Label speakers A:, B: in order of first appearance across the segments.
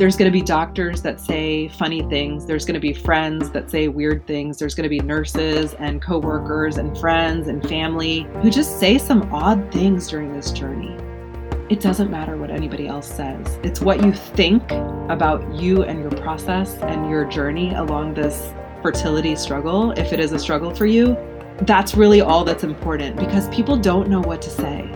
A: There's going to be doctors that say funny things. There's going to be friends that say weird things. There's going to be nurses and coworkers and friends and family who just say some odd things during this journey. It doesn't matter what anybody else says. It's what you think about you and your process and your journey along this fertility struggle, if it is a struggle for you. That's really all that's important because people don't know what to say.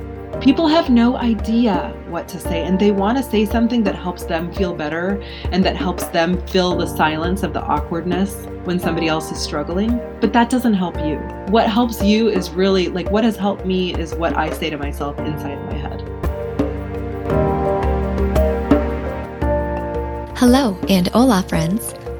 A: People have no idea what to say, and they want to say something that helps them feel better and that helps them fill the silence of the awkwardness when somebody else is struggling. But that doesn't help you. What helps you is really like what has helped me is what I say to myself inside my head.
B: Hello and hola, friends.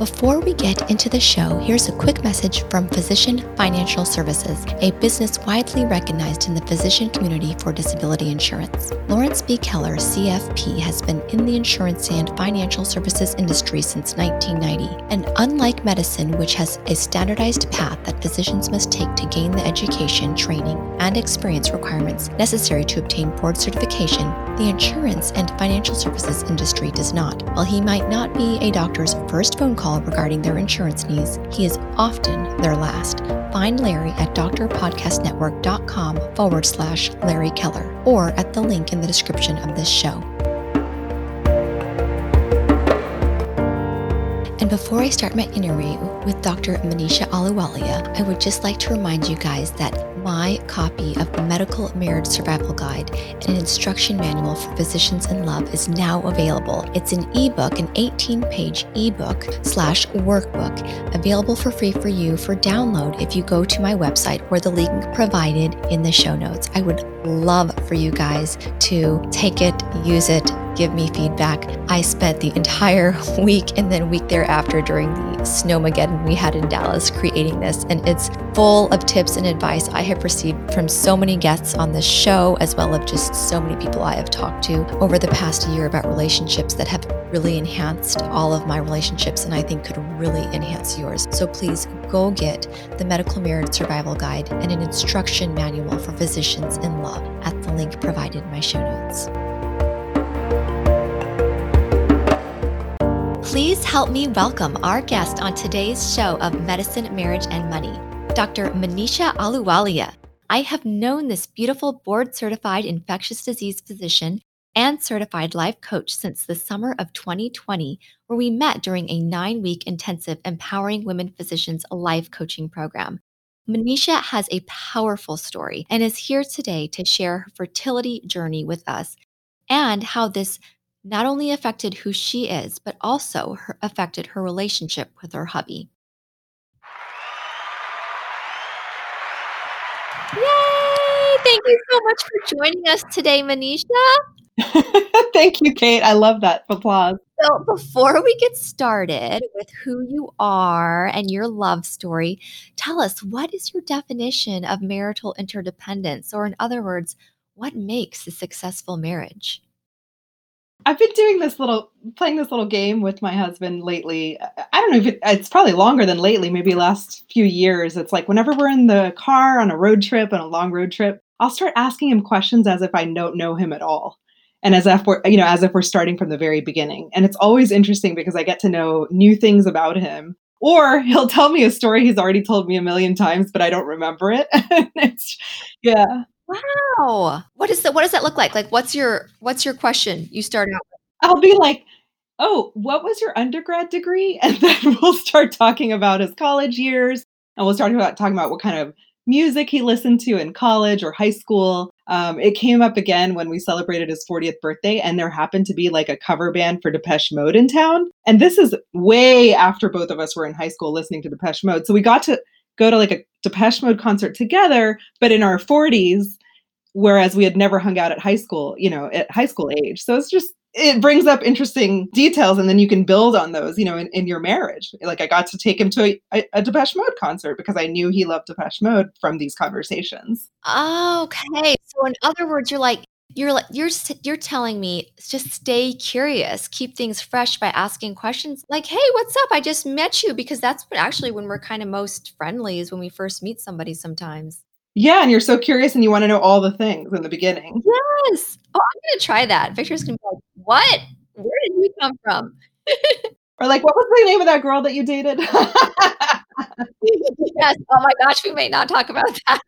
B: Before we get into the show, here's a quick message from Physician Financial Services, a business widely recognized in the physician community for disability insurance. Lawrence B. Keller, CFP, has been in the insurance and financial services industry since 1990. And unlike medicine, which has a standardized path that physicians must take to gain the education, training, and experience requirements necessary to obtain board certification, the insurance and financial services industry does not. While he might not be a doctor's first phone call, regarding their insurance needs, he is often their last. Find Larry at drpodcastnetwork.com forward slash Larry Keller or at the link in the description of this show. Before I start my interview with Dr. Manisha Ahluwalia, I would just like to remind you guys that my copy of the Medical Marriage Survival Guide and an instruction manual for physicians in love is now available. It's an ebook, an 18 page ebook slash workbook available for free for you for download if you go to my website or the link provided in the show notes. I would love for you guys to take it, use it, give me feedback. I spent the entire week and then week thereafter during the snowmageddon we had in Dallas creating this, and it's full of tips and advice I have received from so many guests on this show, as well as just so many people I have talked to over the past year about relationships that have really enhanced all of my relationships and I think could really enhance yours. So please go get the Medical Marriage Survival Guide and an instruction manual for physicians in love at the link provided in my show notes. Please help me welcome our guest on today's show of Medicine, Marriage, and Money, Dr. Manisha Ahluwalia. I have known this beautiful board certified infectious disease physician and certified life coach since the summer of 2020, where we met during a nine week intensive Empowering Women Physicians life coaching program. Manisha has a powerful story and is here today to share her fertility journey with us and how this not only affected who she is, but also her, affected her relationship with her hubby. Yay! Thank you so much for joining us today, Manisha.
A: Thank you, Kate. I love that applause.
B: So, before we get started with who you are and your love story, tell us what is your definition of marital interdependence? Or, in other words, what makes a successful marriage?
A: I've been doing this little, playing this little game with my husband lately. I don't know if it, it's probably longer than lately, maybe last few years. It's like whenever we're in the car on a road trip, on a long road trip, I'll start asking him questions as if I don't know him at all. And as if we're, you know, as if we're starting from the very beginning. And it's always interesting because I get to know new things about him. Or he'll tell me a story he's already told me a million times, but I don't remember it. yeah.
B: Wow. What is that? What does that look like? Like, what's your what's your question? You start out. With?
A: I'll be like, "Oh, what was your undergrad degree?" And then we'll start talking about his college years, and we'll start about talking about what kind of music he listened to in college or high school. Um, it came up again when we celebrated his 40th birthday, and there happened to be like a cover band for Depeche Mode in town. And this is way after both of us were in high school listening to Depeche Mode. So we got to go to like a Depeche Mode concert together, but in our 40s whereas we had never hung out at high school, you know, at high school age. So it's just it brings up interesting details and then you can build on those you know in, in your marriage. Like i got to take him to a, a depeche mode concert because i knew he loved depeche mode from these conversations.
B: Okay so in other words you're like you're like you're you're telling me just stay curious keep things fresh by asking questions like hey what's up? I just met you because that's what actually when we're kind of most friendly is when we first meet somebody sometimes
A: yeah, and you're so curious and you want to know all the things in the beginning.
B: Yes. Oh, I'm gonna try that. Victor's gonna be like, "What? Where did you come from?"
A: or like, "What was the name of that girl that you dated?" yes.
B: Oh my gosh, we may not talk about that.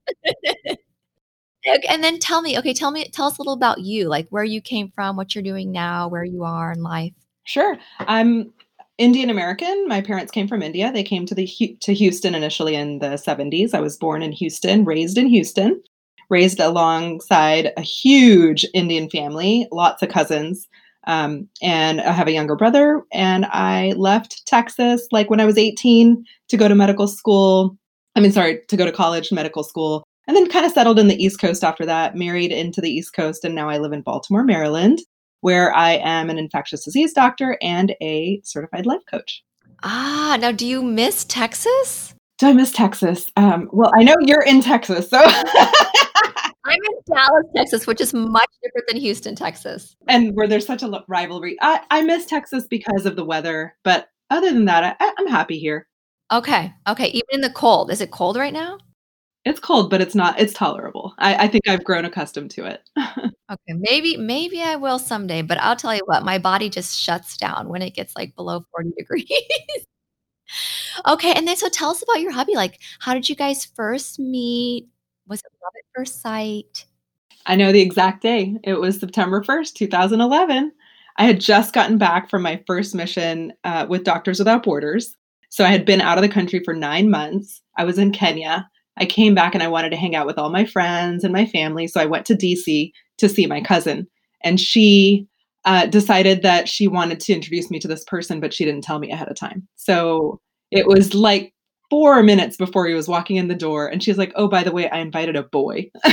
B: and then tell me, okay, tell me, tell us a little about you, like where you came from, what you're doing now, where you are in life.
A: Sure. I'm Indian American. My parents came from India. They came to the to Houston initially in the 70s. I was born in Houston, raised in Houston, raised alongside a huge Indian family, lots of cousins. Um, and I have a younger brother. And I left Texas like when I was 18 to go to medical school. I mean, sorry, to go to college, medical school, and then kind of settled in the East Coast after that, married into the East Coast. And now I live in Baltimore, Maryland where I am an infectious disease doctor and a certified life coach.
B: Ah, now do you miss Texas?
A: Do I miss Texas? Um, well, I know you're in Texas, so.
B: I'm in Dallas, Texas, which is much different than Houston, Texas.
A: And where there's such a rivalry. I, I miss Texas because of the weather, but other than that, I, I'm happy here.
B: Okay. Okay. Even in the cold. Is it cold right now?
A: It's cold, but it's not. It's tolerable. I, I think I've grown accustomed to it.
B: okay, maybe maybe I will someday, but I'll tell you what, my body just shuts down when it gets like below forty degrees. okay, and then so tell us about your hubby. Like, how did you guys first meet? Was it love at first sight?
A: I know the exact day. It was September first, two thousand eleven. I had just gotten back from my first mission uh, with Doctors Without Borders. So I had been out of the country for nine months. I was in Kenya I came back and I wanted to hang out with all my friends and my family. So I went to DC to see my cousin. And she uh, decided that she wanted to introduce me to this person, but she didn't tell me ahead of time. So it was like four minutes before he was walking in the door. And she's like, Oh, by the way, I invited a boy.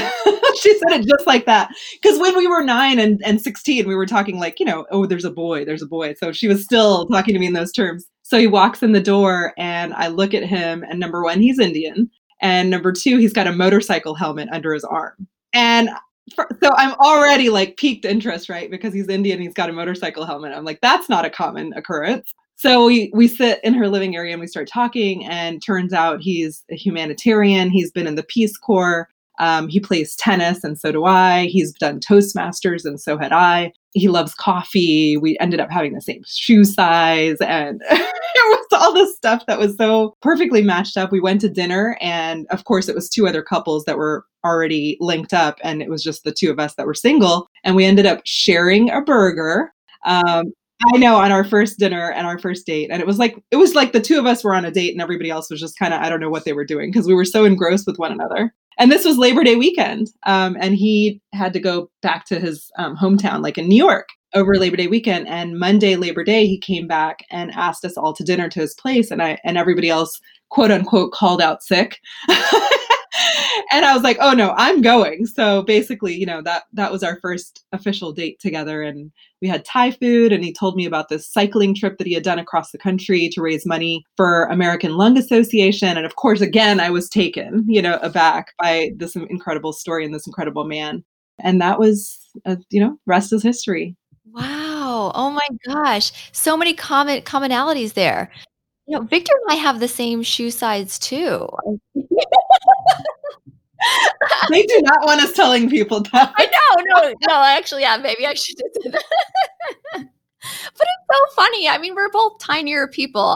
A: she said it just like that. Because when we were nine and, and 16, we were talking like, you know, oh, there's a boy, there's a boy. So she was still talking to me in those terms. So he walks in the door and I look at him, and number one, he's Indian. And number two, he's got a motorcycle helmet under his arm. And for, so I'm already like piqued interest, right? Because he's Indian, he's got a motorcycle helmet. I'm like, that's not a common occurrence. So we we sit in her living area and we start talking, and turns out he's a humanitarian. He's been in the Peace Corps. Um, he plays tennis, and so do I. He's done Toastmasters, and so had I. He loves coffee. We ended up having the same shoe size, and it was all this stuff that was so perfectly matched up. We went to dinner, and of course, it was two other couples that were already linked up, and it was just the two of us that were single. And we ended up sharing a burger. Um, I know on our first dinner and our first date. And it was like it was like the two of us were on a date and everybody else was just kind of I don't know what they were doing because we were so engrossed with one another. And this was Labor Day weekend. Um, and he had to go back to his um, hometown, like in New York, over Labor Day weekend. And Monday, Labor Day, he came back and asked us all to dinner to his place. And I and everybody else, quote unquote, called out sick. and I was like, "Oh no, I'm going." So basically, you know that that was our first official date together, and we had Thai food. And he told me about this cycling trip that he had done across the country to raise money for American Lung Association. And of course, again, I was taken, you know, aback by this incredible story and this incredible man. And that was, uh, you know, rest is history.
B: Wow! Oh my gosh, so many common commonalities there. You know, Victor and I have the same shoe size too.
A: they do not want us telling people that.
B: I know, no, no, actually, yeah, maybe I should do that. but it's so funny. I mean, we're both tinier people.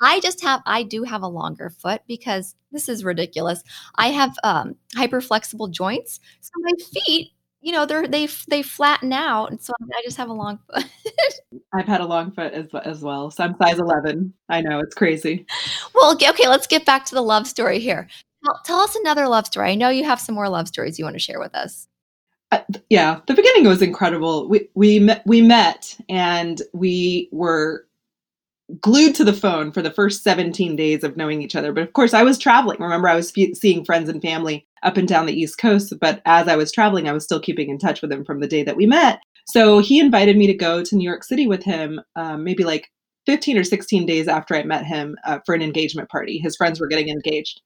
B: I just have, I do have a longer foot because this is ridiculous. I have um, hyper flexible joints, so my feet you know they're they they flatten out and so i just have a long foot.
A: I've had a long foot as, as well so i'm size 11 i know it's crazy.
B: Well okay, okay let's get back to the love story here. Tell, tell, us another love story. I know you have some more love stories you want to share with us.
A: Uh, yeah the beginning was incredible. We we met we met and we were glued to the phone for the first 17 days of knowing each other. But of course, I was traveling. Remember, I was seeing friends and family up and down the East Coast. But as I was traveling, I was still keeping in touch with him from the day that we met. So he invited me to go to New York City with him, um, maybe like 15 or 16 days after I met him uh, for an engagement party. His friends were getting engaged.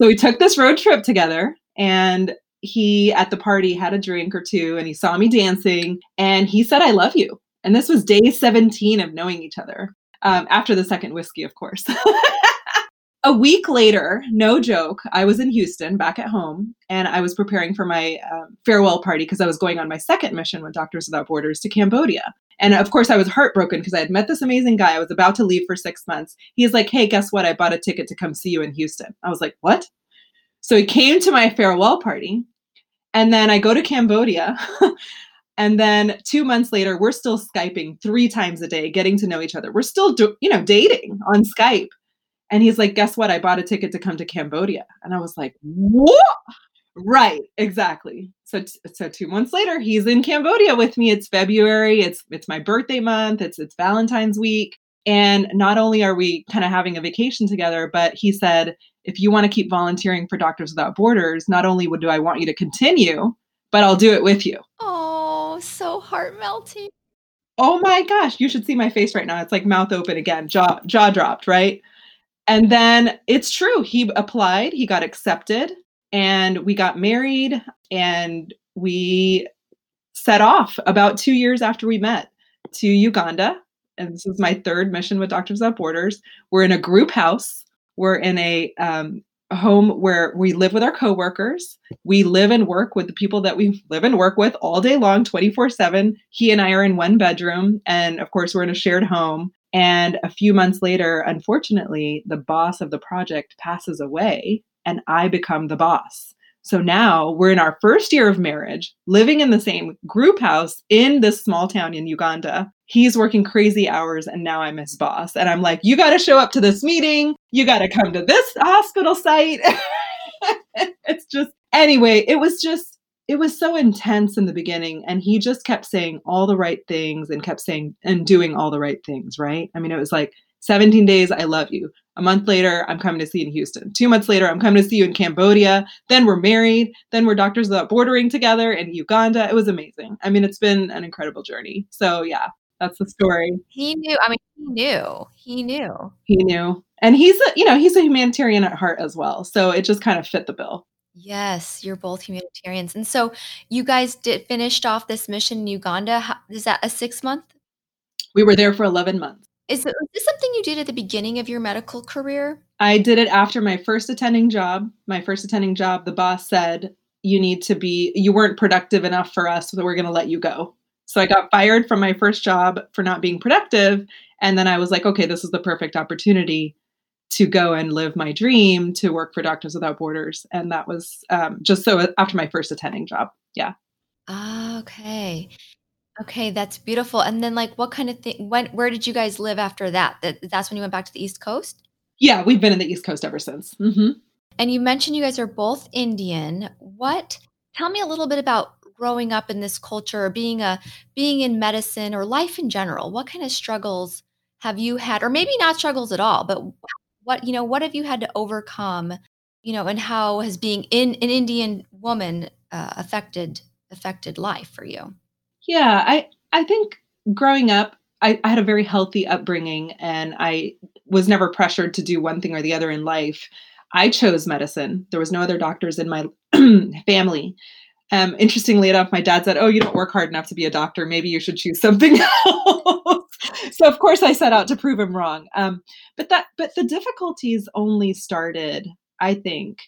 A: So we took this road trip together and he at the party had a drink or two and he saw me dancing and he said, I love you. And this was day 17 of knowing each other um, after the second whiskey, of course. a week later, no joke, I was in Houston back at home and I was preparing for my uh, farewell party because I was going on my second mission with Doctors Without Borders to Cambodia. And of course, I was heartbroken because I had met this amazing guy. I was about to leave for six months. He's like, Hey, guess what? I bought a ticket to come see you in Houston. I was like, What? So he came to my farewell party. And then I go to Cambodia. and then two months later, we're still Skyping three times a day, getting to know each other. We're still, do, you know, dating on Skype. And he's like, Guess what? I bought a ticket to come to Cambodia. And I was like, What? Right, exactly. So so 2 months later he's in Cambodia with me. It's February. It's it's my birthday month. It's it's Valentine's week. And not only are we kind of having a vacation together, but he said, if you want to keep volunteering for Doctors Without Borders, not only would do I want you to continue, but I'll do it with you.
B: Heart melting.
A: Oh my gosh, you should see my face right now. It's like mouth open again, jaw jaw dropped, right? And then it's true. He applied, he got accepted, and we got married and we set off about two years after we met to Uganda. And this is my third mission with Doctors Without Borders. We're in a group house. We're in a, um, a home where we live with our coworkers. We live and work with the people that we live and work with all day long, 24 7. He and I are in one bedroom. And of course, we're in a shared home. And a few months later, unfortunately, the boss of the project passes away and I become the boss. So now we're in our first year of marriage, living in the same group house in this small town in Uganda. He's working crazy hours and now I'm his boss. And I'm like, you got to show up to this meeting. You got to come to this hospital site. it's just, anyway, it was just, it was so intense in the beginning. And he just kept saying all the right things and kept saying and doing all the right things, right? I mean, it was like, 17 days, I love you. A month later, I'm coming to see you in Houston. Two months later, I'm coming to see you in Cambodia. Then we're married. Then we're doctors without bordering together in Uganda. It was amazing. I mean, it's been an incredible journey. So yeah, that's the story.
B: He knew. I mean, he knew. He knew.
A: He knew. And he's a, you know, he's a humanitarian at heart as well. So it just kind of fit the bill.
B: Yes, you're both humanitarians. And so you guys did finished off this mission in Uganda. How, is that a six month?
A: We were there for 11 months.
B: Is, it, is this something you did at the beginning of your medical career?
A: I did it after my first attending job. My first attending job, the boss said, You need to be, you weren't productive enough for us, so we're going to let you go. So I got fired from my first job for not being productive. And then I was like, okay, this is the perfect opportunity to go and live my dream to work for Doctors Without Borders. And that was um, just so after my first attending job. Yeah.
B: Ah, okay. Okay, that's beautiful. And then, like, what kind of thing? When, where did you guys live after that? That that's when you went back to the East Coast.
A: Yeah, we've been in the East Coast ever since. Mm-hmm.
B: And you mentioned you guys are both Indian. What? Tell me a little bit about growing up in this culture, or being a being in medicine, or life in general. What kind of struggles have you had, or maybe not struggles at all, but what you know, what have you had to overcome? You know, and how has being in an Indian woman uh, affected affected life for you?
A: Yeah, I I think growing up, I, I had a very healthy upbringing, and I was never pressured to do one thing or the other in life. I chose medicine. There was no other doctors in my family. Um, interestingly enough, my dad said, "Oh, you don't work hard enough to be a doctor. Maybe you should choose something else." so, of course, I set out to prove him wrong. Um, but that, but the difficulties only started, I think,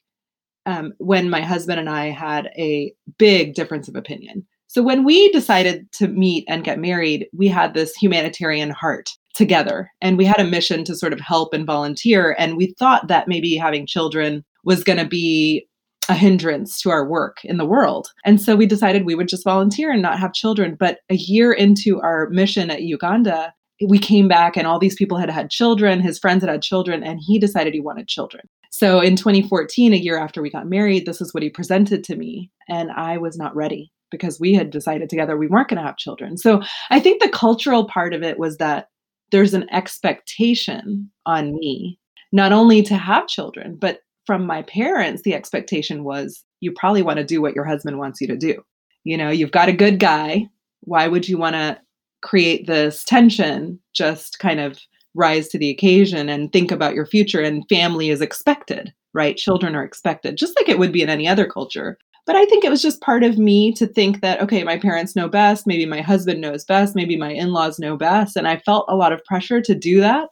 A: um, when my husband and I had a big difference of opinion. So when we decided to meet and get married, we had this humanitarian heart together and we had a mission to sort of help and volunteer. And we thought that maybe having children was going to be a hindrance to our work in the world. And so we decided we would just volunteer and not have children. But a year into our mission at Uganda, we came back and all these people had had children, his friends had had children, and he decided he wanted children. So in 2014, a year after we got married, this is what he presented to me. And I was not ready because we had decided together we weren't going to have children. So I think the cultural part of it was that there's an expectation on me not only to have children, but from my parents, the expectation was you probably want to do what your husband wants you to do. You know, you've got a good guy. Why would you want to create this tension? Just kind of rise to the occasion and think about your future. And family is expected, right? Children are expected, just like it would be in any other culture. But I think it was just part of me to think that, okay, my parents know best. Maybe my husband knows best. Maybe my in laws know best. And I felt a lot of pressure to do that,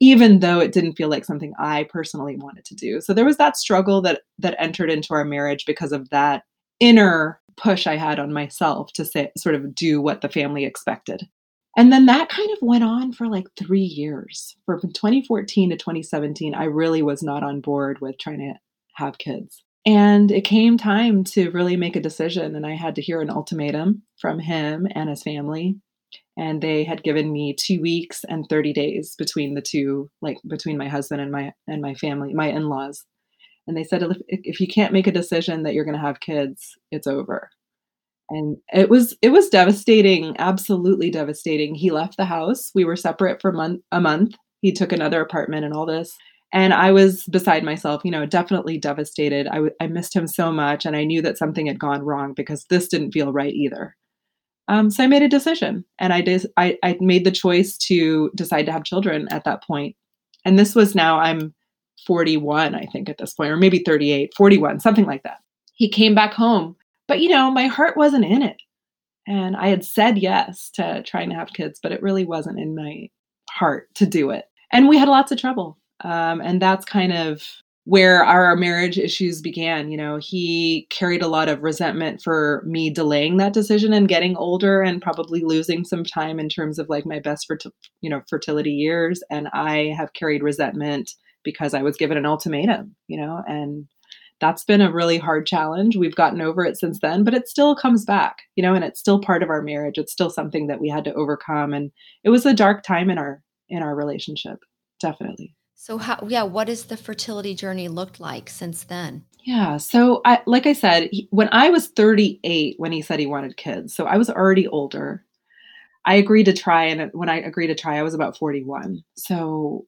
A: even though it didn't feel like something I personally wanted to do. So there was that struggle that that entered into our marriage because of that inner push I had on myself to say, sort of do what the family expected. And then that kind of went on for like three years. From 2014 to 2017, I really was not on board with trying to have kids. And it came time to really make a decision. And I had to hear an ultimatum from him and his family. And they had given me two weeks and 30 days between the two, like between my husband and my and my family, my in-laws. And they said if, if you can't make a decision that you're going to have kids, it's over and it was it was devastating absolutely devastating he left the house we were separate for month, a month he took another apartment and all this and i was beside myself you know definitely devastated I, w- I missed him so much and i knew that something had gone wrong because this didn't feel right either um, so i made a decision and I, did, I, I made the choice to decide to have children at that point and this was now i'm 41 i think at this point or maybe 38 41 something like that he came back home but you know, my heart wasn't in it. And I had said yes to trying to have kids, but it really wasn't in my heart to do it. And we had lots of trouble. Um, and that's kind of where our marriage issues began. You know, he carried a lot of resentment for me delaying that decision and getting older and probably losing some time in terms of like my best, for you know, fertility years. And I have carried resentment because I was given an ultimatum, you know, and that's been a really hard challenge. We've gotten over it since then, but it still comes back, you know, and it's still part of our marriage. It's still something that we had to overcome and it was a dark time in our in our relationship. Definitely.
B: So how yeah, what has the fertility journey looked like since then?
A: Yeah, so I like I said, he, when I was 38 when he said he wanted kids. So I was already older. I agreed to try and when I agreed to try I was about 41. So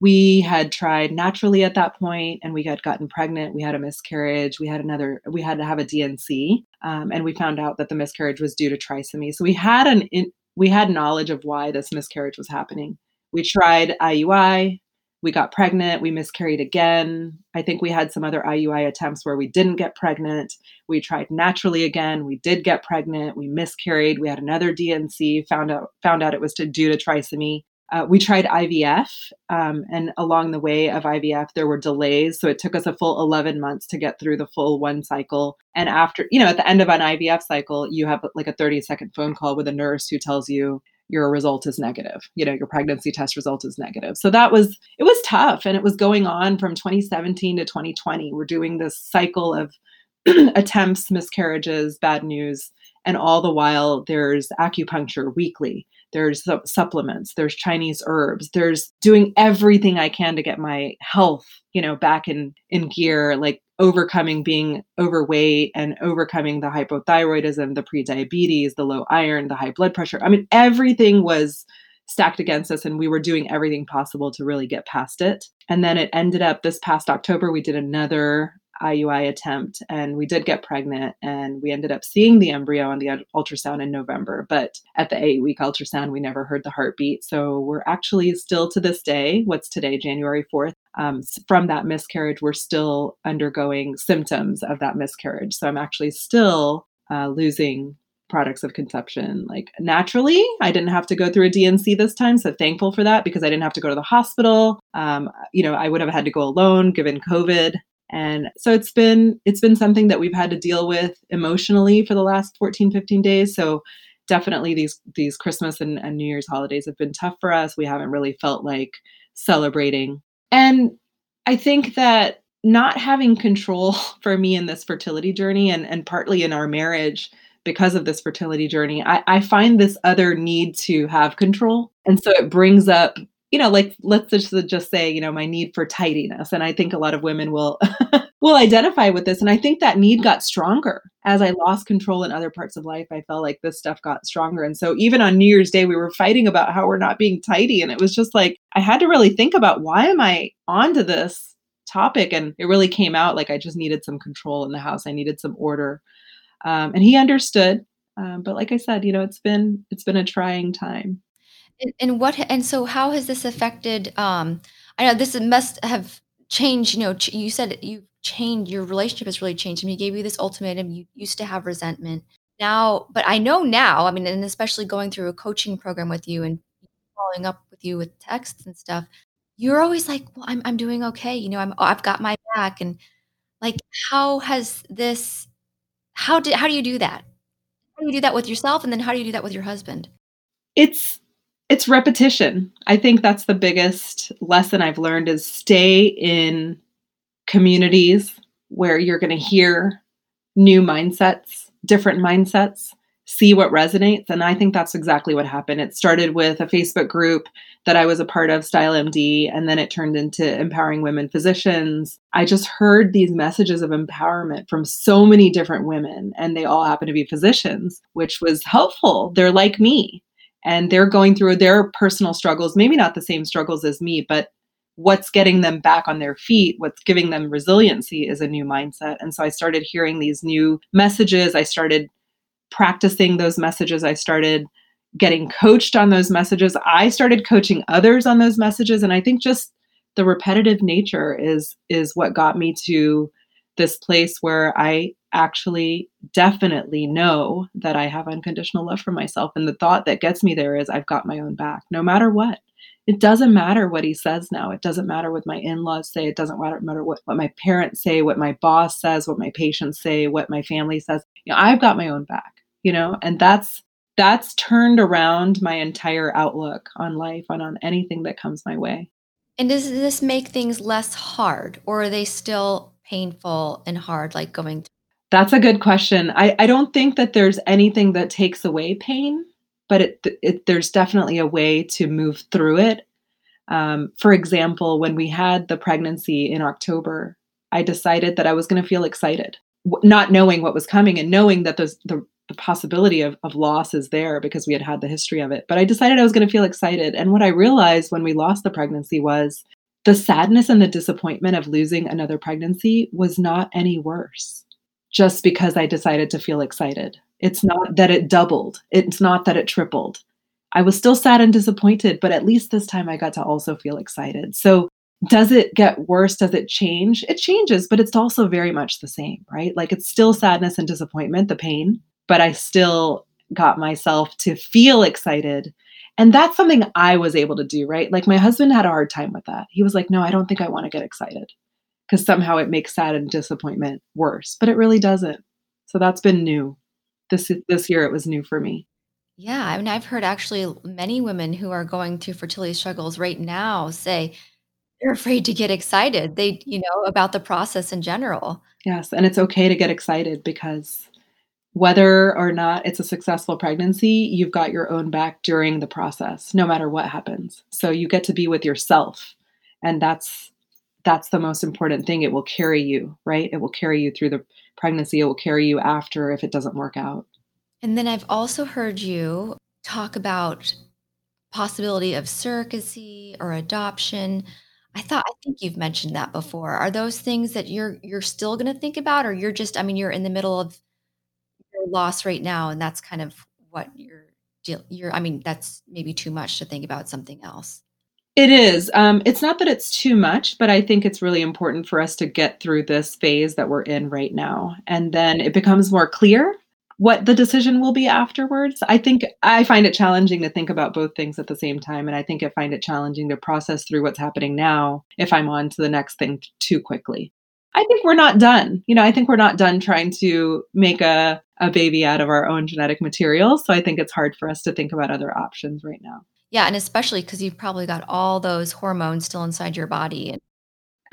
A: we had tried naturally at that point and we had gotten pregnant we had a miscarriage we had another we had to have a dnc um, and we found out that the miscarriage was due to trisomy so we had an in, we had knowledge of why this miscarriage was happening we tried iui we got pregnant we miscarried again i think we had some other iui attempts where we didn't get pregnant we tried naturally again we did get pregnant we miscarried we had another dnc found out found out it was to, due to trisomy uh, we tried IVF, um, and along the way of IVF, there were delays. So it took us a full 11 months to get through the full one cycle. And after, you know, at the end of an IVF cycle, you have like a 30 second phone call with a nurse who tells you your result is negative. You know, your pregnancy test result is negative. So that was, it was tough. And it was going on from 2017 to 2020. We're doing this cycle of attempts, miscarriages, bad news. And all the while, there's acupuncture weekly there's supplements there's chinese herbs there's doing everything i can to get my health you know back in in gear like overcoming being overweight and overcoming the hypothyroidism the prediabetes the low iron the high blood pressure. I mean everything was stacked against us and we were doing everything possible to really get past it. And then it ended up this past october we did another IUI attempt and we did get pregnant and we ended up seeing the embryo on the ultrasound in November. But at the eight week ultrasound, we never heard the heartbeat. So we're actually still to this day, what's today, January 4th, um, from that miscarriage, we're still undergoing symptoms of that miscarriage. So I'm actually still uh, losing products of conception like naturally i didn't have to go through a dnc this time so thankful for that because i didn't have to go to the hospital um, you know i would have had to go alone given covid and so it's been it's been something that we've had to deal with emotionally for the last 14 15 days. So definitely these these christmas and, and new year's holidays have been tough for us. We haven't really felt like celebrating. And i think that not having control for me in this fertility journey and, and partly in our marriage because of this fertility journey I, I find this other need to have control. And so it brings up you know, like let's just just say, you know, my need for tidiness, and I think a lot of women will will identify with this. And I think that need got stronger as I lost control in other parts of life. I felt like this stuff got stronger. And so even on New Year's Day, we were fighting about how we're not being tidy. And it was just like, I had to really think about why am I onto this topic? And it really came out like I just needed some control in the house. I needed some order. Um, and he understood. Um, but like I said, you know, it's been it's been a trying time.
B: And, and what and so how has this affected? Um, I know this must have changed. You know, ch- you said you changed your relationship has really changed. I mean, he gave you this ultimatum. You used to have resentment. Now, but I know now. I mean, and especially going through a coaching program with you and following up with you with texts and stuff, you're always like, "Well, I'm I'm doing okay. You know, I'm I've got my back." And like, how has this? How did how do you do that? How do you do that with yourself, and then how do you do that with your husband?
A: It's it's repetition. I think that's the biggest lesson I've learned is stay in communities where you're going to hear new mindsets, different mindsets, see what resonates. And I think that's exactly what happened. It started with a Facebook group that I was a part of, Style MD, and then it turned into Empowering Women Physicians. I just heard these messages of empowerment from so many different women, and they all happen to be physicians, which was helpful. They're like me and they're going through their personal struggles, maybe not the same struggles as me, but what's getting them back on their feet, what's giving them resiliency is a new mindset. And so I started hearing these new messages. I started practicing those messages. I started getting coached on those messages. I started coaching others on those messages. And I think just the repetitive nature is is what got me to this place where I actually definitely know that I have unconditional love for myself. And the thought that gets me there is I've got my own back, no matter what. It doesn't matter what he says now. It doesn't matter what my in laws say. It doesn't matter, what, what my parents say, what my boss says, what my patients say, what my family says. You know, I've got my own back, you know, and that's that's turned around my entire outlook on life and on anything that comes my way.
B: And does this make things less hard, or are they still painful and hard, like going through?
A: that's a good question. I, I don't think that there's anything that takes away pain, but it, it there's definitely a way to move through it. Um, for example, when we had the pregnancy in October, I decided that I was going to feel excited, not knowing what was coming and knowing that the, the, the possibility of, of loss is there because we had had the history of it. But I decided I was going to feel excited. And what I realized when we lost the pregnancy was the sadness and the disappointment of losing another pregnancy was not any worse just because I decided to feel excited. It's not that it doubled, it's not that it tripled. I was still sad and disappointed, but at least this time I got to also feel excited. So, does it get worse? Does it change? It changes, but it's also very much the same, right? Like it's still sadness and disappointment, the pain, but I still got myself to feel excited. And that's something I was able to do, right? Like my husband had a hard time with that. He was like, no, I don't think I want to get excited because somehow it makes sad and disappointment worse, but it really doesn't. So that's been new. This this year it was new for me.
B: Yeah, I mean, I've heard actually many women who are going through fertility struggles right now say they're afraid to get excited. They, you know, about the process in general.
A: Yes, and it's okay to get excited because whether or not it's a successful pregnancy, you've got your own back during the process, no matter what happens. So you get to be with yourself. And that's that's the most important thing. It will carry you, right? It will carry you through the pregnancy. It will carry you after if it doesn't work out.
B: And then I've also heard you talk about possibility of surrogacy or adoption. I thought I think you've mentioned that before. Are those things that you're you're still going to think about or you're just I mean you're in the middle of loss right now and that's kind of what you're deal. you're I mean that's maybe too much to think about something else.
A: It is. Um, it's not that it's too much, but I think it's really important for us to get through this phase that we're in right now. And then it becomes more clear what the decision will be afterwards. I think I find it challenging to think about both things at the same time. And I think I find it challenging to process through what's happening now if I'm on to the next thing too quickly. I think we're not done. You know, I think we're not done trying to make a, a baby out of our own genetic material. So I think it's hard for us to think about other options right now.
B: Yeah, and especially because you've probably got all those hormones still inside your body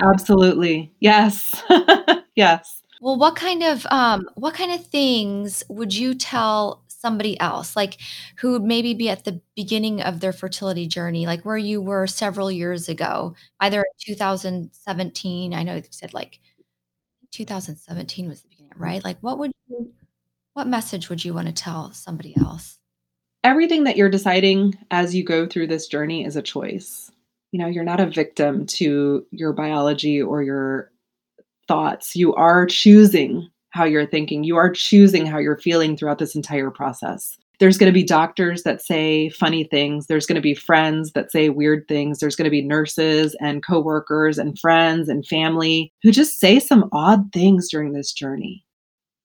A: Absolutely. Yes. Yes.
B: Well, what kind of, um what kind of things would you tell somebody else, like, who would maybe be at the beginning of their fertility journey, like where you were several years ago, either in 2017, I know you said, like, 2017 was the beginning, right? Like, what would you, what message would you want to tell somebody else?
A: Everything that you're deciding as you go through this journey is a choice. You know, you're not a victim to your biology or your thoughts. You are choosing how you're thinking. You are choosing how you're feeling throughout this entire process. There's going to be doctors that say funny things. There's going to be friends that say weird things. There's going to be nurses and coworkers and friends and family who just say some odd things during this journey.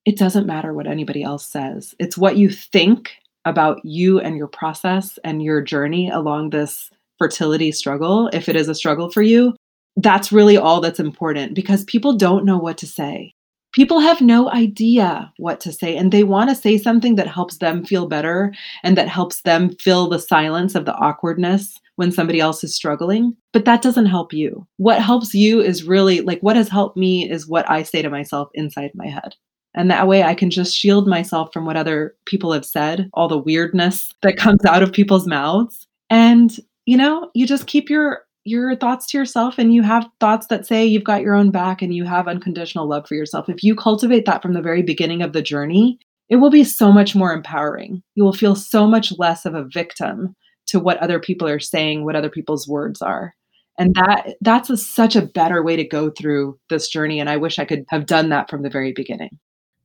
A: It doesn't matter what anybody else says. It's what you think about you and your process and your journey along this fertility struggle, if it is a struggle for you, that's really all that's important because people don't know what to say. People have no idea what to say, and they want to say something that helps them feel better and that helps them fill the silence of the awkwardness when somebody else is struggling. But that doesn't help you. What helps you is really like what has helped me is what I say to myself inside my head. And that way I can just shield myself from what other people have said, all the weirdness that comes out of people's mouths. And, you know, you just keep your your thoughts to yourself and you have thoughts that say you've got your own back and you have unconditional love for yourself. If you cultivate that from the very beginning of the journey, it will be so much more empowering. You will feel so much less of a victim to what other people are saying, what other people's words are. And that that's a, such a better way to go through this journey and I wish I could have done that from the very beginning.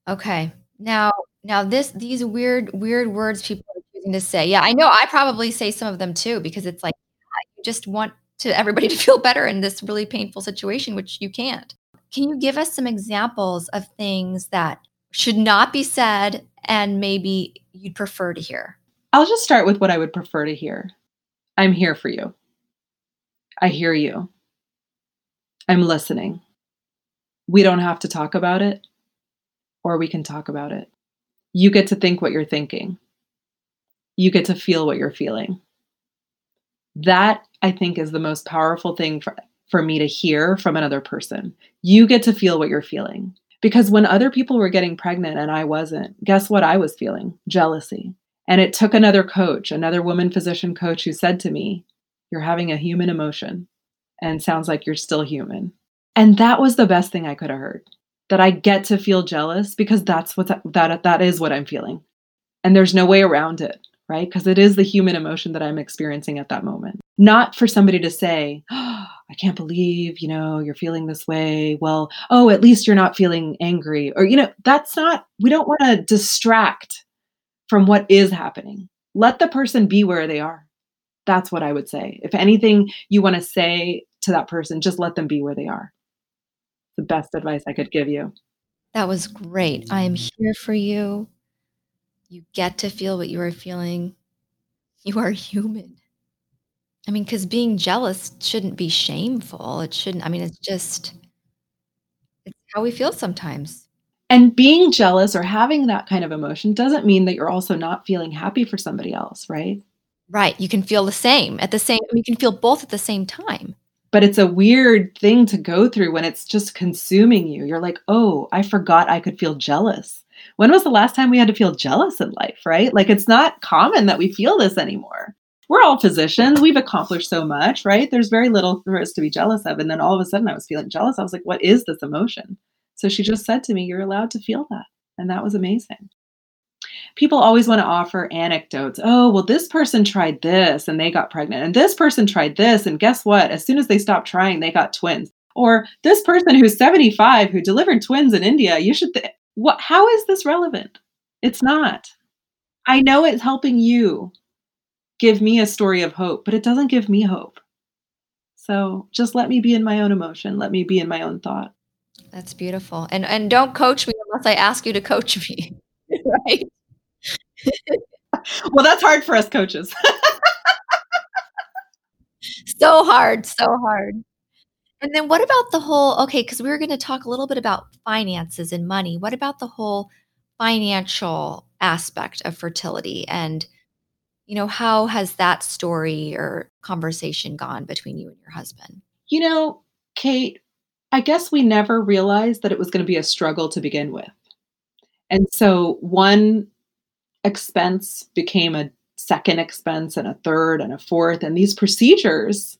B: Okay. Now, now this these weird weird words people are choosing to say. Yeah, I know I probably say some of them too because it's like you just want to everybody to feel better in this really painful situation, which you can't. Can you give us some examples of things that should not be said and maybe you'd prefer to hear?
A: I'll just start with what I would prefer to hear. I'm here for you. I hear you. I'm listening. We don't have to talk about it, or we can talk about it. You get to think what you're thinking. You get to feel what you're feeling. That I think is the most powerful thing for, for me to hear from another person. You get to feel what you're feeling. Because when other people were getting pregnant and I wasn't, guess what I was feeling? Jealousy. And it took another coach, another woman physician coach, who said to me, You're having a human emotion and sounds like you're still human. And that was the best thing I could have heard. That I get to feel jealous because that's what that, that, that is what I'm feeling. And there's no way around it right? Because it is the human emotion that I'm experiencing at that moment. Not for somebody to say, oh, I can't believe, you know, you're feeling this way. Well, oh, at least you're not feeling angry. Or, you know, that's not, we don't want to distract from what is happening. Let the person be where they are. That's what I would say. If anything you want to say to that person, just let them be where they are. The best advice I could give you.
B: That was great. I am here for you. You get to feel what you are feeling. You are human. I mean, because being jealous shouldn't be shameful. It shouldn't, I mean, it's just, it's how we feel sometimes.
A: And being jealous or having that kind of emotion doesn't mean that you're also not feeling happy for somebody else, right?
B: Right. You can feel the same at the same, you can feel both at the same time.
A: But it's a weird thing to go through when it's just consuming you. You're like, oh, I forgot I could feel jealous when was the last time we had to feel jealous in life, right? Like it's not common that we feel this anymore. We're all physicians. We've accomplished so much, right? There's very little for us to be jealous of. And then all of a sudden I was feeling jealous. I was like, what is this emotion? So she just said to me, You're allowed to feel that. And that was amazing. People always want to offer anecdotes. Oh, well, this person tried this and they got pregnant. And this person tried this. And guess what? As soon as they stopped trying, they got twins. Or this person who's 75 who delivered twins in India, you should, th- what how is this relevant? It's not. I know it's helping you give me a story of hope, but it doesn't give me hope. So just let me be in my own emotion. Let me be in my own thought.
B: That's beautiful. And and don't coach me unless I ask you to coach me. right?
A: well, that's hard for us coaches.
B: so hard, so hard. And then what about the whole okay, because we were going to talk a little bit about finances and money. What about the whole financial aspect of fertility and you know, how has that story or conversation gone between you and your husband?
A: You know, Kate, I guess we never realized that it was going to be a struggle to begin with. And so one expense became a second expense and a third and a fourth and these procedures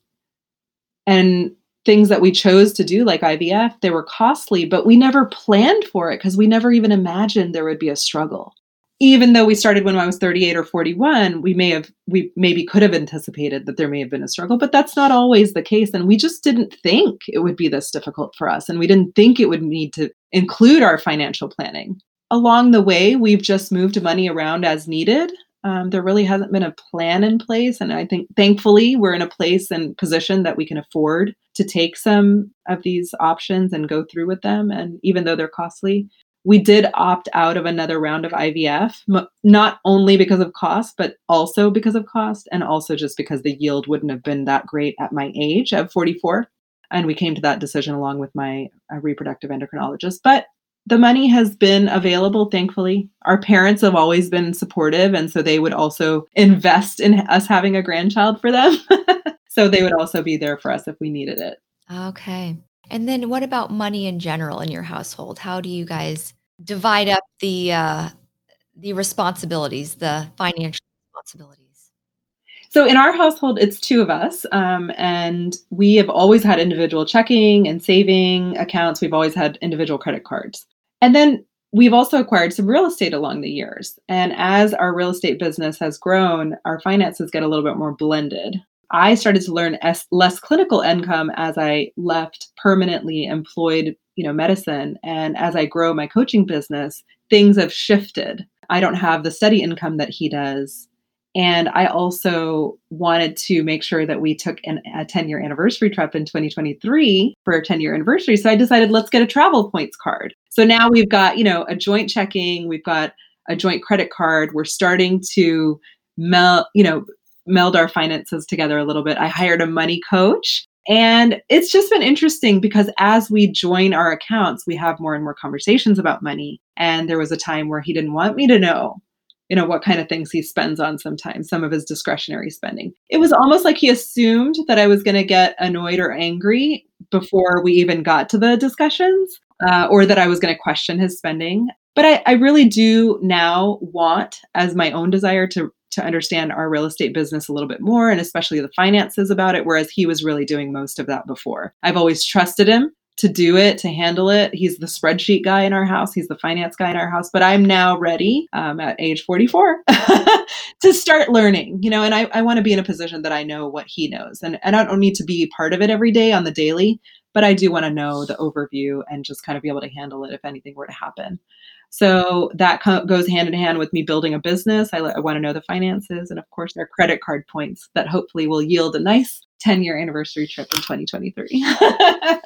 A: and things that we chose to do, like IVF, they were costly, but we never planned for it because we never even imagined there would be a struggle. Even though we started when I was 38 or 41, we may have, we maybe could have anticipated that there may have been a struggle, but that's not always the case. And we just didn't think it would be this difficult for us. And we didn't think it would need to include our financial planning. Along the way, we've just moved money around as needed um, there really hasn't been a plan in place. And I think thankfully we're in a place and position that we can afford to take some of these options and go through with them. And even though they're costly, we did opt out of another round of IVF, not only because of cost, but also because of cost, and also just because the yield wouldn't have been that great at my age of 44. And we came to that decision along with my uh, reproductive endocrinologist. But the money has been available, thankfully. Our parents have always been supportive, and so they would also invest in us having a grandchild for them. so they would also be there for us if we needed it.
B: Okay. And then what about money in general in your household? How do you guys divide up the uh, the responsibilities, the financial responsibilities?
A: So in our household, it's two of us, um, and we have always had individual checking and saving accounts. We've always had individual credit cards. And then we've also acquired some real estate along the years. And as our real estate business has grown, our finances get a little bit more blended. I started to learn less clinical income as I left permanently employed, you know, medicine and as I grow my coaching business, things have shifted. I don't have the steady income that he does and I also wanted to make sure that we took an, a 10 year anniversary trip in 2023 for our 10 year anniversary. So I decided let's get a travel points card. So now we've got, you know, a joint checking, we've got a joint credit card. We're starting to meld, you know, meld our finances together a little bit. I hired a money coach and it's just been interesting because as we join our accounts, we have more and more conversations about money. And there was a time where he didn't want me to know you know what kind of things he spends on sometimes some of his discretionary spending it was almost like he assumed that i was going to get annoyed or angry before we even got to the discussions uh, or that i was going to question his spending but I, I really do now want as my own desire to to understand our real estate business a little bit more and especially the finances about it whereas he was really doing most of that before i've always trusted him to do it, to handle it. He's the spreadsheet guy in our house. He's the finance guy in our house. But I'm now ready um, at age 44 to start learning, you know, and I, I want to be in a position that I know what he knows. And, and I don't need to be part of it every day on the daily, but I do want to know the overview and just kind of be able to handle it if anything were to happen. So that co- goes hand in hand with me building a business. I, I want to know the finances and, of course, our credit card points that hopefully will yield a nice 10 year anniversary trip in 2023.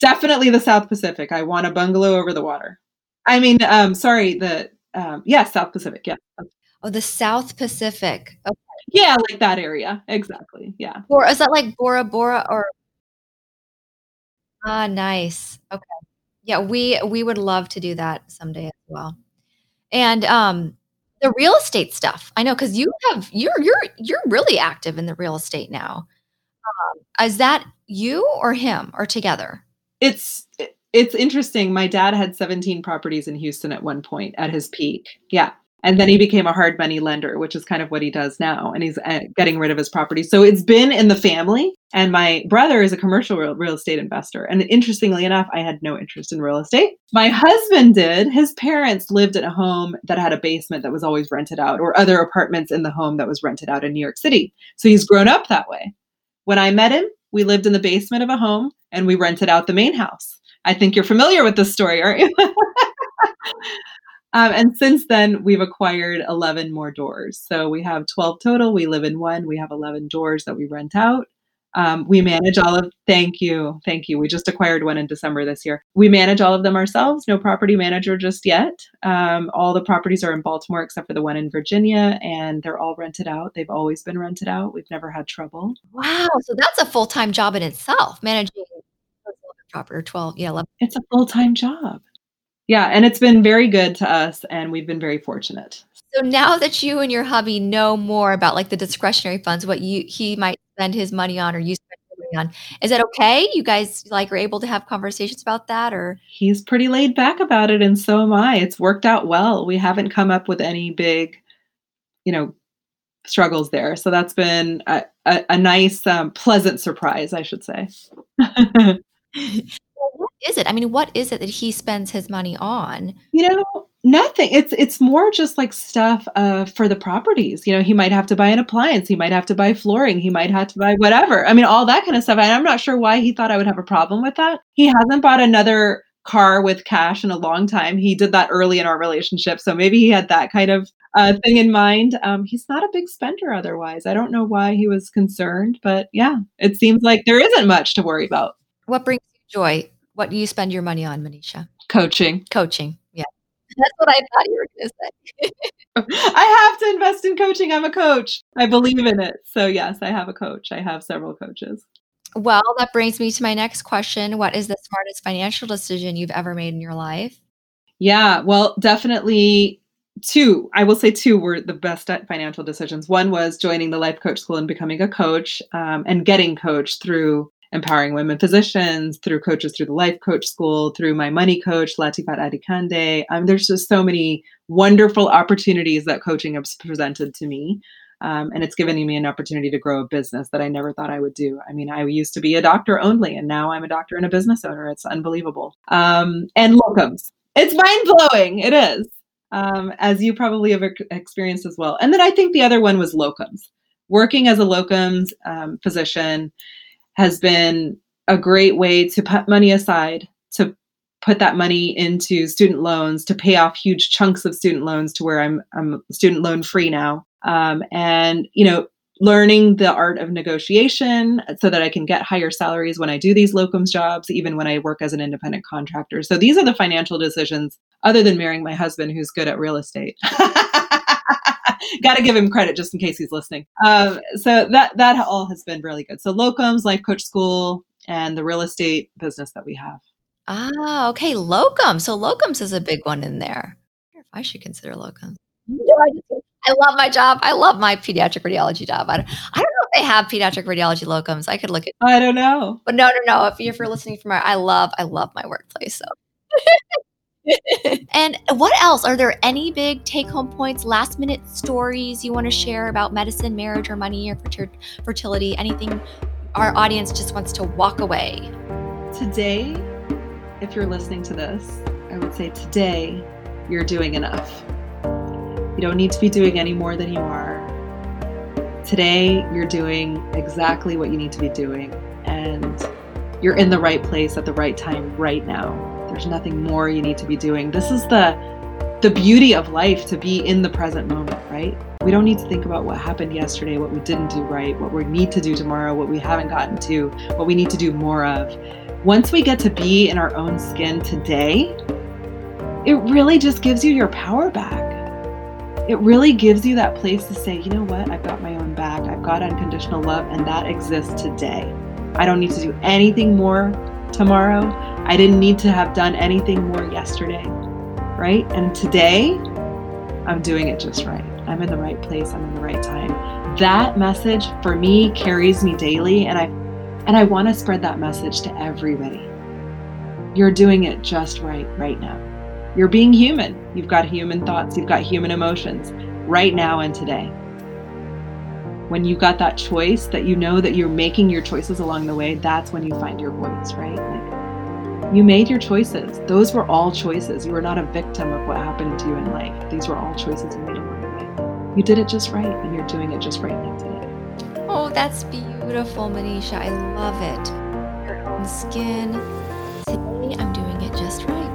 A: definitely the South Pacific. I want a bungalow over the water. I mean, um, sorry, the um, yeah, South Pacific. Yeah.
B: Oh, the South Pacific. Okay.
A: Yeah, like that area. Exactly. Yeah.
B: Or is that like Bora Bora or? Ah, nice. Okay. Yeah, we we would love to do that someday as well. And um, the real estate stuff. I know because you have you're you're you're really active in the real estate now. Um, is that you or him or together?
A: it's it's interesting. My dad had 17 properties in Houston at one point at his peak. Yeah. And then he became a hard money lender, which is kind of what he does now. And he's uh, getting rid of his property So it's been in the family. And my brother is a commercial real, real estate investor. And interestingly enough, I had no interest in real estate. My husband did. His parents lived in a home that had a basement that was always rented out, or other apartments in the home that was rented out in New York City. So he's grown up that way. When I met him, we lived in the basement of a home and we rented out the main house. I think you're familiar with this story, aren't you? um, and since then, we've acquired 11 more doors. So we have 12 total. We live in one. We have 11 doors that we rent out. Um, we manage all of, thank you, thank you. We just acquired one in December this year. We manage all of them ourselves, no property manager just yet. Um, all the properties are in Baltimore except for the one in Virginia, and they're all rented out. They've always been rented out. We've never had trouble.
B: Wow. So that's a full time job in itself, managing property or 12, yeah, 11.
A: It's a full time job. Yeah, and it's been very good to us, and we've been very fortunate.
B: So now that you and your hubby know more about like the discretionary funds, what you he might spend his money on or you spend money on, is that okay? You guys like are able to have conversations about that, or
A: he's pretty laid back about it, and so am I. It's worked out well. We haven't come up with any big, you know, struggles there. So that's been a, a, a nice, um, pleasant surprise, I should say.
B: what is it? I mean, what is it that he spends his money on?
A: You know, nothing. It's it's more just like stuff uh, for the properties. You know, he might have to buy an appliance. He might have to buy flooring. He might have to buy whatever. I mean, all that kind of stuff. And I'm not sure why he thought I would have a problem with that. He hasn't bought another car with cash in a long time. He did that early in our relationship, so maybe he had that kind of uh, thing in mind. Um, he's not a big spender otherwise. I don't know why he was concerned, but yeah, it seems like there isn't much to worry about.
B: What brings you joy? What do you spend your money on, Manisha?
A: Coaching.
B: Coaching. Yeah. That's what I thought you were going to say.
A: I have to invest in coaching. I'm a coach. I believe in it. So, yes, I have a coach. I have several coaches.
B: Well, that brings me to my next question. What is the smartest financial decision you've ever made in your life?
A: Yeah, well, definitely two. I will say two were the best financial decisions. One was joining the life coach school and becoming a coach um, and getting coached through empowering women physicians, through coaches through the life coach school, through my money coach, Latifat Adikande. Um, there's just so many wonderful opportunities that coaching has presented to me. Um, and it's given me an opportunity to grow a business that I never thought I would do. I mean, I used to be a doctor only, and now I'm a doctor and a business owner. It's unbelievable. Um, and locums. It's mind blowing. It is, um, as you probably have experienced as well. And then I think the other one was locums. Working as a locums um, physician has been a great way to put money aside to put that money into student loans to pay off huge chunks of student loans to where I'm I'm student loan free now um, and you know learning the art of negotiation so that I can get higher salaries when I do these locums jobs, even when I work as an independent contractor. So these are the financial decisions, other than marrying my husband who's good at real estate. Got to give him credit just in case he's listening. Um, so that that all has been really good. So locums, life coach school, and the real estate business that we have.
B: Ah, okay, locums. So locums is a big one in there. I should consider locums. I love my job. I love my pediatric radiology job. I don't, I don't know if they have pediatric radiology locums. I could look at.
A: I don't know,
B: but no, no, no. If you're, if you're listening from our, I love, I love my workplace. So. and what else? Are there any big take home points, last minute stories you want to share about medicine, marriage, or money, or fertility? Anything our audience just wants to walk away?
A: Today, if you're listening to this, I would say today you're doing enough. You don't need to be doing any more than you are. Today, you're doing exactly what you need to be doing, and you're in the right place at the right time right now. There's nothing more you need to be doing. This is the the beauty of life to be in the present moment, right? We don't need to think about what happened yesterday, what we didn't do right, what we need to do tomorrow, what we haven't gotten to, what we need to do more of. Once we get to be in our own skin today, it really just gives you your power back it really gives you that place to say, you know what, I've got my own back, I've got unconditional love, and that exists today. I don't need to do anything more tomorrow. I didn't need to have done anything more yesterday, right? And today, I'm doing it just right. I'm in the right place, I'm in the right time. That message for me carries me daily, and I and I want to spread that message to everybody. You're doing it just right right now. You're being human. You've got human thoughts, you've got human emotions right now and today. When you've got that choice that you know that you're making your choices along the way, that's when you find your voice, right? Like you made your choices. Those were all choices. You were not a victim of what happened to you in life. These were all choices you made along the way. You did it just right, and you're doing it just right now today.
B: Oh, that's beautiful, Manisha. I love it. Your own skin. Today, I'm doing it just right.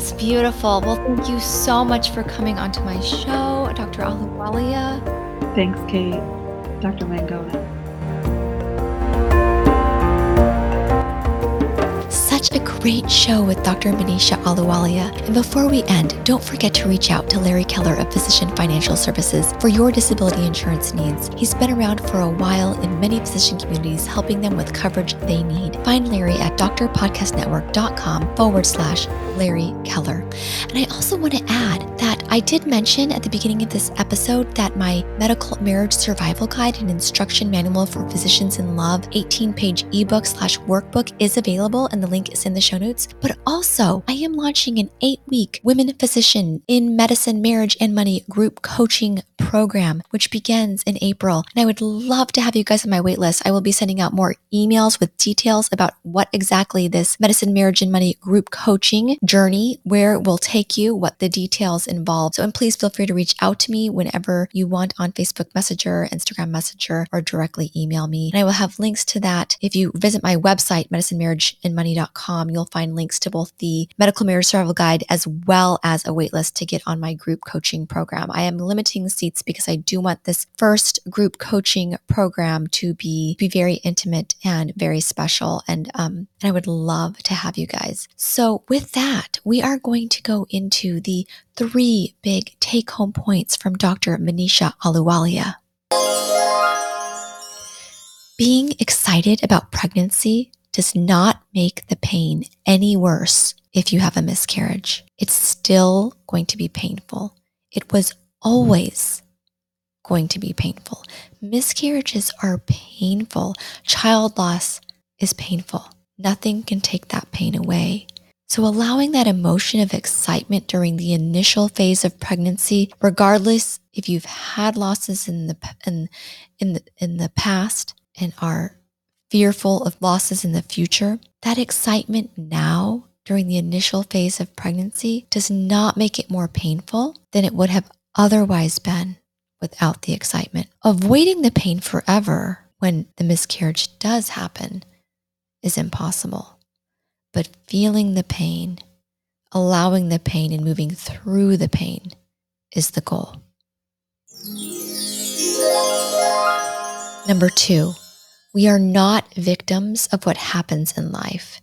B: That's beautiful. Well, thank you so much for coming onto my show, Dr. Ahluwalia.
A: Thanks, Kate. Dr. Mangona.
B: Such a great show with Dr. Manisha Ahluwalia. And before we end, don't forget to reach out to Larry Keller of Physician Financial Services for your disability insurance needs. He's been around for a while in many physician communities, helping them with coverage they need. Find Larry at drpodcastnetwork.com forward slash Larry Keller. And I also want to add that I did mention at the beginning of this episode that my medical marriage survival guide and instruction manual for physicians in love 18 page ebook slash workbook is available and the link is in the show notes. But also, I am launching an eight week women physician in medicine, marriage, and money group coaching program, which begins in April. And I would love to have you guys on my waitlist. I will be sending out more emails with details about what exactly this medicine, marriage, and money group coaching journey, where it will take you, what the details involve. So, and please feel free to reach out to me whenever you want on Facebook Messenger, Instagram Messenger, or directly email me. And I will have links to that. If you visit my website, medicinemarriageandmoney.com, you'll find links to both the medical marriage survival guide as well as a waitlist to get on my group coaching program. I am limiting seats because I do want this first group coaching program to be, be very intimate and very special. And, um, and I would love to have you guys. So with that, we are going to go into the three big take home points from Dr. Manisha Ahluwalia. Being excited about pregnancy does not make the pain any worse if you have a miscarriage. It's still going to be painful. It was always going to be painful. Miscarriages are painful. Child loss is painful. Nothing can take that pain away. So allowing that emotion of excitement during the initial phase of pregnancy, regardless if you've had losses in the in in the, in the past and are fearful of losses in the future, that excitement now during the initial phase of pregnancy does not make it more painful than it would have otherwise been without the excitement. Avoiding the pain forever when the miscarriage does happen is impossible. But feeling the pain, allowing the pain, and moving through the pain is the goal. Number two, we are not victims of what happens in life.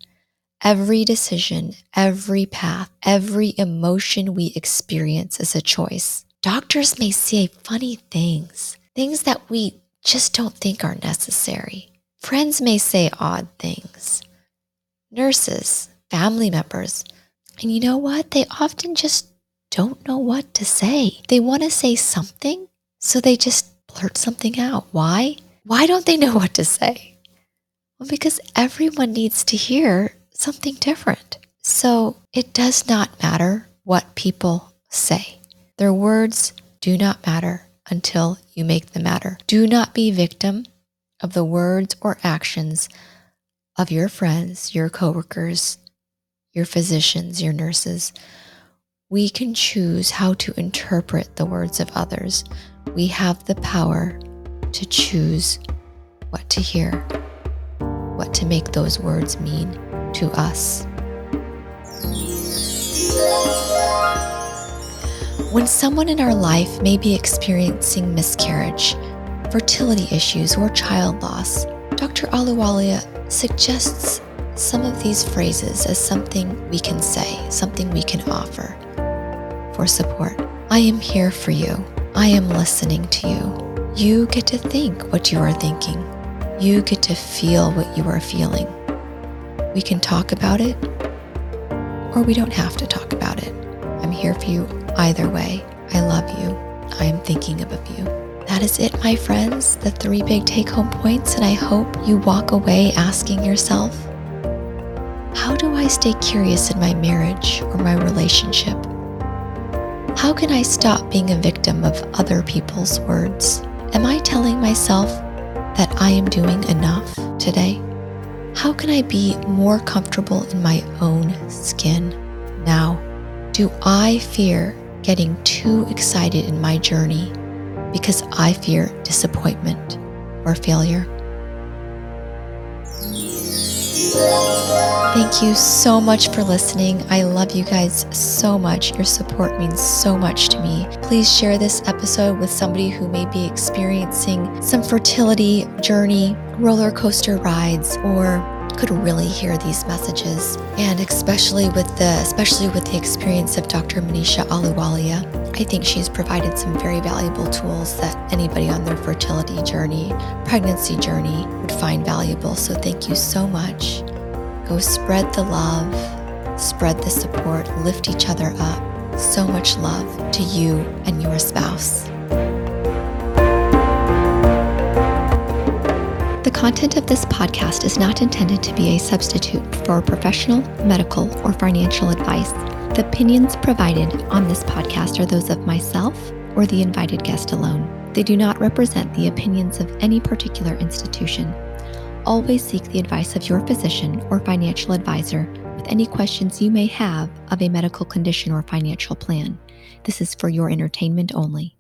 B: Every decision, every path, every emotion we experience is a choice. Doctors may say funny things, things that we just don't think are necessary. Friends may say odd things. Nurses, family members. And you know what? They often just don't know what to say. They want to say something, so they just blurt something out. Why? Why don't they know what to say? Well, because everyone needs to hear something different. So it does not matter what people say. Their words do not matter until you make them matter. Do not be victim of the words or actions of your friends, your coworkers, your physicians, your nurses. We can choose how to interpret the words of others. We have the power to choose what to hear, what to make those words mean to us. When someone in our life may be experiencing miscarriage, fertility issues, or child loss, Dr. Ahluwalia suggests some of these phrases as something we can say, something we can offer for support. I am here for you. I am listening to you. You get to think what you are thinking. You get to feel what you are feeling. We can talk about it, or we don't have to talk about it. I'm here for you Either way, I love you. I am thinking of you. That is it, my friends, the three big take home points, and I hope you walk away asking yourself, how do I stay curious in my marriage or my relationship? How can I stop being a victim of other people's words? Am I telling myself that I am doing enough today? How can I be more comfortable in my own skin now? Do I fear getting too excited in my journey because I fear disappointment or failure. Thank you so much for listening. I love you guys so much. Your support means so much to me. Please share this episode with somebody who may be experiencing some fertility journey, roller coaster rides, or could really hear these messages and especially with the especially with the experience of Dr. Manisha Ahluwalia I think she's provided some very valuable tools that anybody on their fertility journey pregnancy journey would find valuable so thank you so much go spread the love spread the support, lift each other up. So much love to you and your spouse. The content of this podcast is not intended to be a substitute for professional, medical, or financial advice. The opinions provided on this podcast are those of myself or the invited guest alone. They do not represent the opinions of any particular institution. Always seek the advice of your physician or financial advisor with any questions you may have of a medical condition or financial plan. This is for your entertainment only.